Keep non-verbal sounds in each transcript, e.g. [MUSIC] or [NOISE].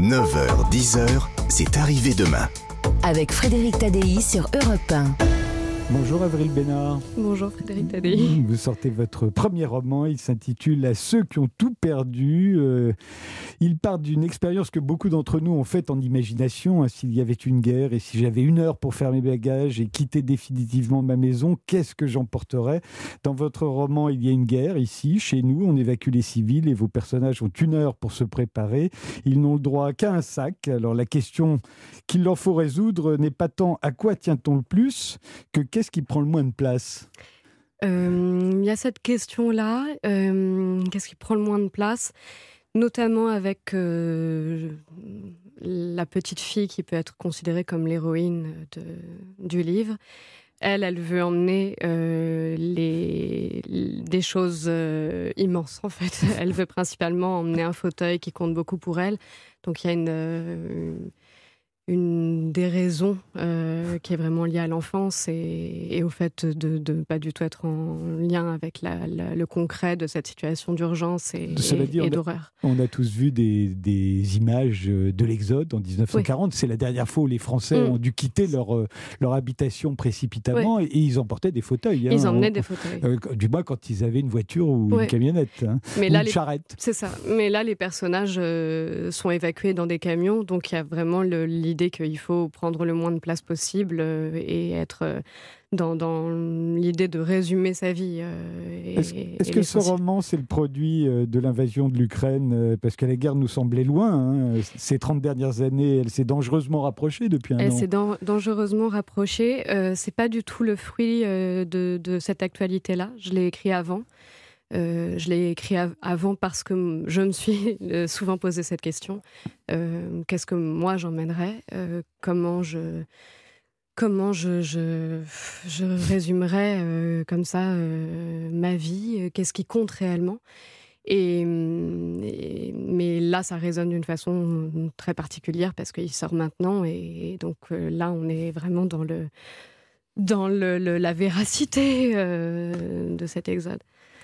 9h, 10h, c'est arrivé demain. Avec Frédéric Tadei sur Europe 1. Bonjour Avril Bénard. Bonjour Frédéric Tadei. Vous sortez votre premier roman, il s'intitule À ceux qui ont tout perdu. Euh, il part d'une expérience que beaucoup d'entre nous ont faite en imagination. Hein, S'il y avait une guerre et si j'avais une heure pour faire mes bagages et quitter définitivement ma maison, qu'est-ce que j'emporterais? Dans votre roman, il y a une guerre ici, chez nous, on évacue les civils et vos personnages ont une heure pour se préparer. Ils n'ont le droit qu'à un sac. Alors la question qu'il leur faut résoudre n'est pas tant à quoi tient-on le plus? que qu'est-ce qui prend le moins de place Il y a cette question-là. Qu'est-ce qui prend le moins de place? Notamment avec euh, la petite fille qui peut être considérée comme l'héroïne du livre. Elle, elle veut emmener euh, des choses euh, immenses, en fait. [LAUGHS] Elle veut principalement emmener un fauteuil qui compte beaucoup pour elle. Donc il y a une, une des raisons euh, qui est vraiment liée à l'enfance et, et au fait de ne pas du tout être en lien avec la- la- le concret de cette situation d'urgence et, on d'horreur. On a tous vu des, des images euh, de l'Exode en 1940. C'est la dernière fois où les Français Mm. ont dû quitter leur, euh, leur habitation précipitamment et, et ils emportaient des fauteuils. hein. Ils emmenaient des fauteuils. euh, du moins quand ils avaient une voiture ou une camionnette. hein. Mais ou là, une les charrette. C'est ça. Mais là, les personnages euh, sont évacués dans des camions, donc il y a vraiment le- l'idée qu'il faut prendre le moins de place possible euh, et être euh, dans, dans l'idée de résumer sa vie. euh, Est-ce que ce roman, c'est le produit de l'invasion de l'Ukraine Parce que la guerre nous semblait loin. hein. Ces 30 dernières années, elle s'est dangereusement rapprochée depuis un Elle an. s'est dan- dangereusement rapprochée. Euh, c'est pas du tout le fruit de, de cette actualité-là. Je l'ai écrit avant. Euh, je l'ai écrit av- avant parce que je me suis [LAUGHS] euh, souvent posé cette question. Euh, Qu'est-ce que moi j'emmènerais? Comment je comment je, je, je résumerais comme ça ma vie? Qu'est-ce qui compte réellement? Hum, et- mais là, ça résonne d'une façon très particulière parce qu'il sort maintenant et, donc là, on est vraiment dans le dans le, la véracité de cet exode.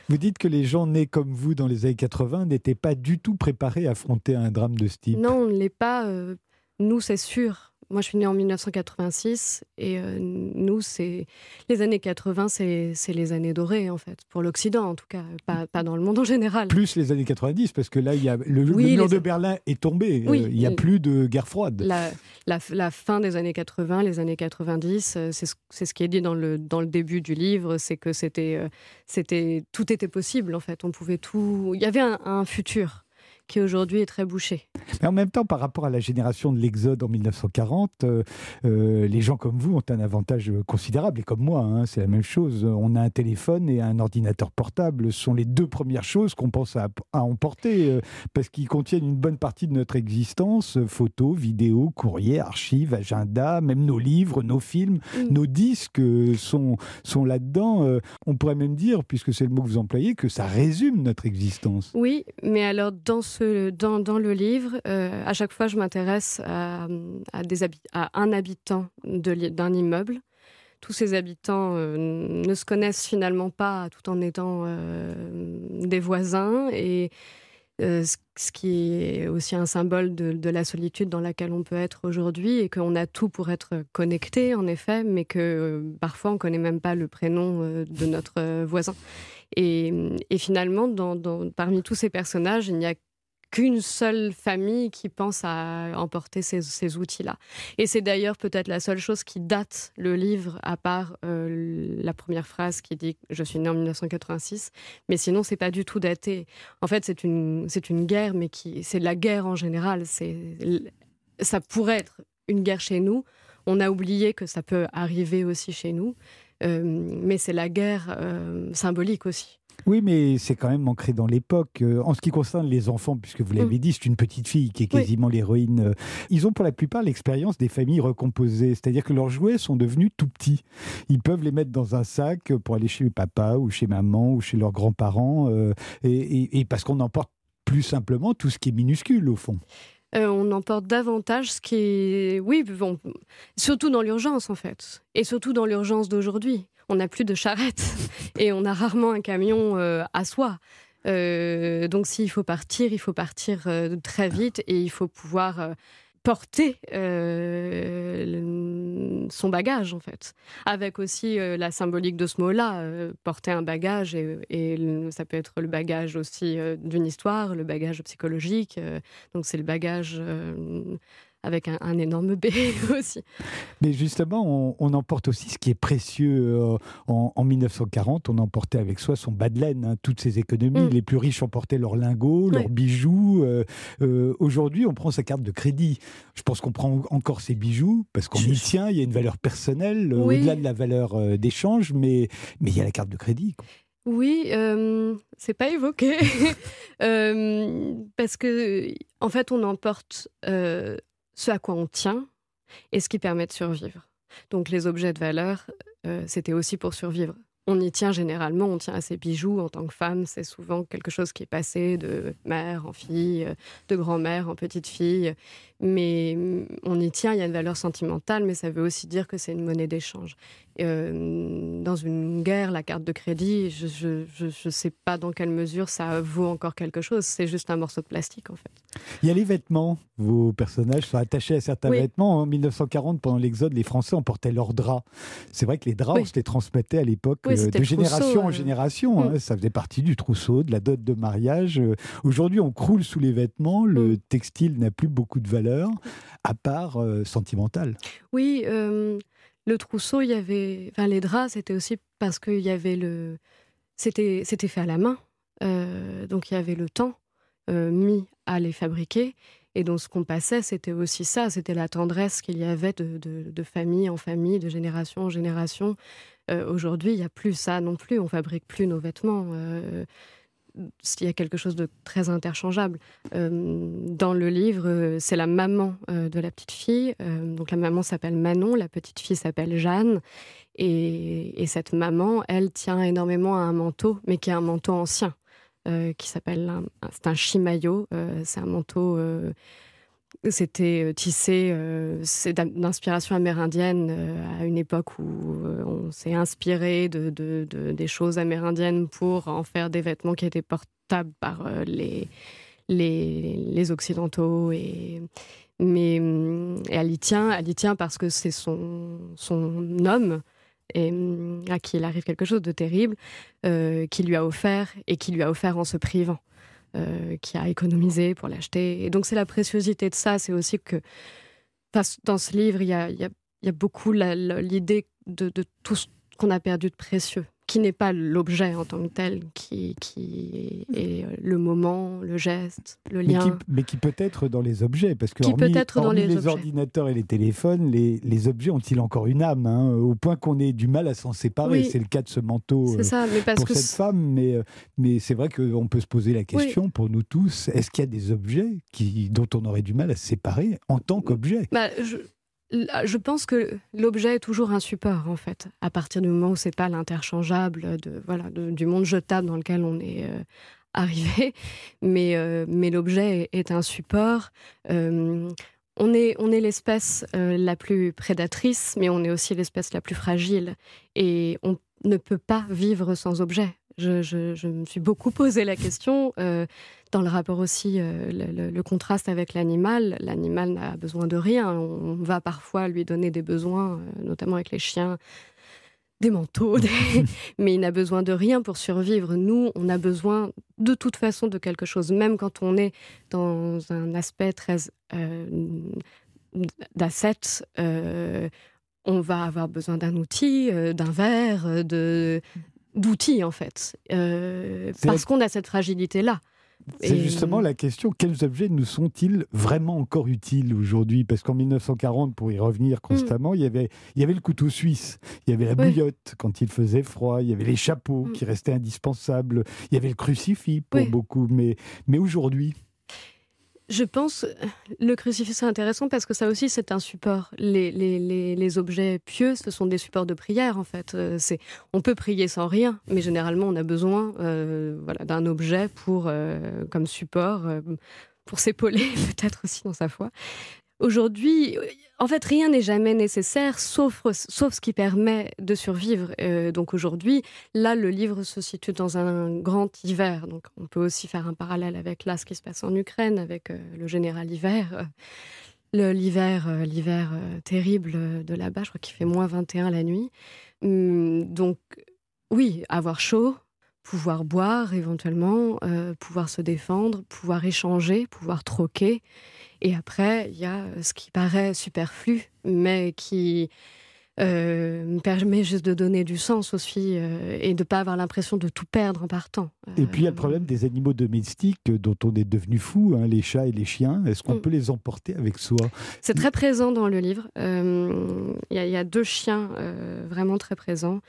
Vous dites que les gens nés comme vous dans les années 80 n'étaient pas du tout préparés à affronter un drame de ce type. Non, on ne l'est pas. euh, nous, c'est sûr. Moi, je suis née en 1986 et euh, nous, c'est les années 80, c'est les années dorées en fait, pour l'Occident en tout cas, pas, pas dans le monde en général. Plus les années 90, parce que là, il y a, le, le Oui, mur les- de Berlin est tombé. Oui, Euh, il n'y a plus de guerre froide. La, la, la fin des années 80, les années 90, euh, c'est ce, qui est dit dans le, dans le début du livre, c'est que c'était, c'était, tout était possible en fait. On pouvait tout. Il y avait un, un futur qui aujourd'hui est très bouché. Mais en même temps, par rapport à la génération de l'Exode en 1940, euh, euh, les gens comme vous ont un avantage considérable, et comme moi, hein, c'est la même chose. On a un téléphone et un ordinateur portable. Ce sont les deux premières choses qu'on pense à, à emporter, euh, parce qu'ils contiennent une bonne partie de notre existence, photos, vidéos, courriers, archives, agendas, même nos livres, nos films, Mm. nos disques sont, sont là-dedans. On pourrait même dire, puisque c'est le mot que vous employez, que ça résume notre existence. Oui, mais alors dans, ce, dans, le livre, euh, à chaque fois, je m'intéresse à, un habitant d'un immeuble. Tous ces habitants euh, ne se connaissent finalement pas tout en étant euh, des voisins et ce, qui est aussi un symbole de, la solitude dans laquelle on peut être aujourd'hui et qu'on a tout pour être connecté en effet, mais que parfois on connaît même pas le prénom de notre voisin. Et, finalement, parmi tous ces personnages, il n'y a qu'une seule famille qui pense à emporter ces, outils-là. Et c'est d'ailleurs peut-être la seule chose qui date le livre, à part euh, la première phrase qui dit « Je suis née en 1986 », mais sinon, c'est pas du tout daté. En fait, c'est une, guerre, mais c'est la guerre en général. Ça pourrait être une guerre chez nous. On a oublié que ça peut arriver aussi chez nous. Euh, mais c'est la guerre euh, symbolique aussi. Oui, mais c'est quand même ancré dans l'époque. Euh, En ce qui concerne les enfants, puisque vous l'avez dit, c'est une petite fille qui est Oui. quasiment l'héroïne. euh, Ils ont pour la plupart l'expérience des familles recomposées, c'est-à-dire que leurs jouets sont devenus tout petits. Ils peuvent les mettre dans un sac pour aller chez papa ou chez maman ou chez leurs grands-parents, euh, et, et- et parce qu'on emporte plus simplement tout ce qui est minuscule au fond. Euh, on emporte davantage ce qui est. Oui, surtout dans l'urgence en fait. Et surtout dans l'urgence d'aujourd'hui. On n'a plus de charrette [LAUGHS] et on a rarement un camion euh, à soi. donc s'il faut partir, il faut partir très vite et il faut pouvoir porter euh, son bagage en fait, avec aussi euh, la symbolique de ce mot-là, euh, porter un bagage et, ça peut être le bagage aussi d'une histoire, le bagage psychologique, donc c'est le bagage avec un, énorme B [LAUGHS] aussi. Mais justement, on, emporte aussi ce qui est précieux. Euh, en, 1940, on emportait avec soi son bas de laine, hein, toutes ses économies. Mm. Les plus riches emportaient leurs lingots, leurs bijoux. Euh, euh, aujourd'hui, on prend sa carte de crédit. Je pense qu'on prend encore ses bijoux parce qu'on y tient, il y a une valeur personnelle, au-delà de la valeur d'échange, mais, mais il y a la carte de crédit. Oui, c'est pas évoqué. [LAUGHS] parce que, en fait, on emporte ce à quoi on tient et ce qui permet de survivre. Donc les objets de valeur, euh, c'était aussi pour survivre. On y tient généralement, on tient à ses bijoux en tant que femme, c'est souvent quelque chose qui est passé de mère en fille, euh, de grand-mère en petite fille, mais on y tient, il y a une valeur sentimentale, mais ça veut aussi dire que c'est une monnaie d'échange. Euh, dans une guerre, la carte de crédit, je ne sais pas dans quelle mesure ça vaut encore quelque chose. C'est juste un morceau de plastique, en fait. Il y a les vêtements. Vos personnages sont attachés à certains vêtements. En 1940, pendant l'Exode, les Français emportaient leurs draps. C'est vrai que les draps, on se les transmettait à l'époque euh, de génération en génération. Hein. Mm. Ça faisait partie du trousseau, de la dot de mariage. Euh, aujourd'hui, on croule sous les vêtements. Le mm. textile n'a plus beaucoup de valeur, à part sentimentale. Oui le trousseau, il y avait, enfin les draps, c'était aussi parce qu'il y avait le, c'était fait à la main, euh, donc il y avait le temps euh, mis à les fabriquer. Et donc ce qu'on passait, c'était aussi ça, c'était la tendresse qu'il y avait de, famille en famille, de génération en génération. Euh, aujourd'hui, il n'y a plus ça non plus, on fabrique plus nos vêtements il y a quelque chose de très interchangeable. Euh, dans le livre, euh, c'est la maman euh, de la petite fille. donc la maman s'appelle Manon, la petite fille s'appelle Jeanne. Et, cette maman, elle tient énormément à un manteau, mais qui est un manteau ancien, qui s'appelle c'est un chimayo. c'est un manteau c'était euh, tissé, euh, d'inspiration amérindienne euh, à une époque où on s'est inspiré de, des choses amérindiennes pour en faire des vêtements qui étaient portables par les, les, Occidentaux. Et, mais elle y tient, elle y tient parce que c'est son, son homme et à qui il arrive quelque chose de terrible, qui lui a offert et qui lui a offert en se privant. Euh, qui a économisé pour l'acheter. Et donc c'est la préciosité de ça, c'est aussi que dans ce livre, il y a, beaucoup l'idée de tout ce qu'on a perdu de précieux qui n'est pas l'objet en tant que tel, qui, qui est le moment, le geste, le lien. Mais qui, peut être dans les objets, parce que hormis, dans les, ordinateurs et les téléphones, les, les objets ont-ils encore une âme, hein, au point qu'on ait du mal à s'en séparer. C'est le cas de ce manteau ça, mais parce pour cette femme, mais, euh, mais c'est vrai qu'on peut se poser la question pour nous tous, est-ce qu'il y a des objets qui, dont on aurait du mal à se séparer en tant qu'objet? bah, je pense que l'objet est toujours un support, en fait, à partir du moment où c'est pas l'interchangeable de, voilà, du monde jetable dans lequel on est euh, arrivé. Mais, euh, mais l'objet est, un support. Euh, on est, on est l'espèce la plus prédatrice, mais on est aussi l'espèce la plus fragile. Et on ne peut pas vivre sans objet. Je, me suis beaucoup posé la question euh, dans le rapport aussi, euh, le, contraste avec l'animal. L'animal n'a besoin de rien. On va parfois lui donner des besoins, euh, notamment avec les chiens, des manteaux, [LAUGHS] mais il n'a besoin de rien pour survivre. Nous, on a besoin de toute façon de quelque chose, même quand on est dans un aspect très d'asset. on va avoir besoin d'un outil, d'un verre, de, d'outils, en fait, euh, parce qu'on a cette fragilité-là. C'est justement la question, quels objets nous sont-ils vraiment encore utiles aujourd'hui? Parce qu'en 1940, pour y revenir constamment, il, y avait, il y avait le couteau suisse, il y avait la bouillotte quand il faisait froid, il y avait les chapeaux mm. qui restaient indispensables, il y avait le crucifix pour beaucoup, mais, mais aujourd'hui je pense le crucifix c'est intéressant parce que ça aussi c'est un support. Les, objets pieux, ce sont des supports de prière en fait. Euh, on peut prier sans rien, mais généralement on a besoin euh, d'un objet pour euh, comme support pour s'épauler [LAUGHS] peut-être aussi dans sa foi. Aujourd'hui, en fait, rien n'est jamais nécessaire, sauf, ce qui permet de survivre. Euh, donc aujourd'hui, là, le livre se situe dans un grand hiver. Donc on peut aussi faire un parallèle avec là, ce qui se passe en Ukraine, avec euh, le général hiver. Euh, l'hiver, l'hiver terrible de là-bas, je crois qu'il fait moins 21 la nuit. Hum, donc oui, avoir chaud, pouvoir boire éventuellement, pouvoir se défendre, pouvoir échanger, pouvoir troquer. Et après, il y a euh, ce qui paraît superflu, mais qui euh, me permet juste de donner du sens aussi euh, et de ne pas avoir l'impression de tout perdre en partant. Et puis il y a le problème des animaux domestiques dont on est devenu fou, hein, les chats et les chiens. Est-ce qu'on mm. peut les emporter avec soi? C'est très présent dans le livre. Il y, a deux chiens vraiment très présents.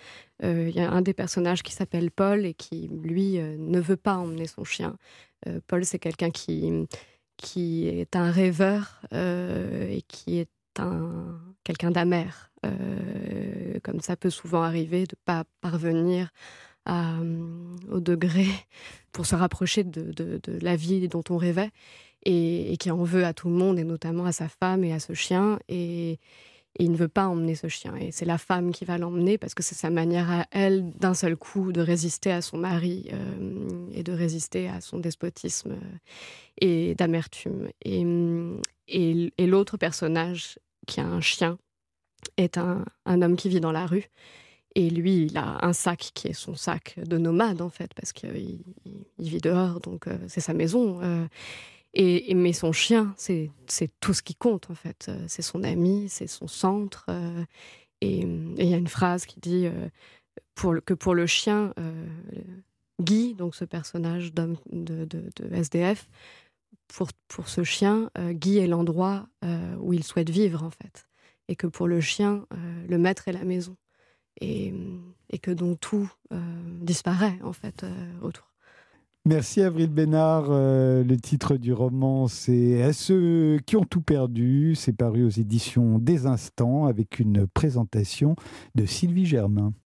Il y a un des personnages qui s'appelle Paul et qui, lui, ne veut pas emmener son chien. Paul, c'est quelqu'un qui qui est un rêveur euh, et qui est un quelqu'un d'amer, euh, comme ça peut souvent arriver, de pas parvenir euh, au degré [LAUGHS] pour se rapprocher de, de, la vie dont on rêvait et, qui en veut à tout le monde et notamment à sa femme et à ce chien et, il ne veut pas emmener ce chien. Et c'est la femme qui va l'emmener parce que c'est sa manière à elle, d'un seul coup, de résister à son mari euh, et de résister à son despotisme et d'amertume. Et, et, l'autre personnage, qui a un chien, est un, un, homme qui vit dans la rue. Et lui, il a un sac qui est son sac de nomade, en fait, parce qu'il il vit dehors, donc euh, c'est sa maison. Et, mais son chien, c'est tout ce qui compte en fait. Euh, c'est son ami, c'est son centre. Euh, et il y a une phrase qui dit euh, pour que pour le chien, Guy, donc ce personnage d'homme de, SDF, pour, pour ce chien, Guy est l'endroit où il souhaite vivre en fait. Et que pour le chien, le maître est la maison. Et, et que donc tout disparaît en fait autour. Merci Avril Bénard. Euh, le titre du roman, c'est À ceux qui ont tout perdu? C'est paru aux éditions Des Instants avec une présentation de Sylvie Germain.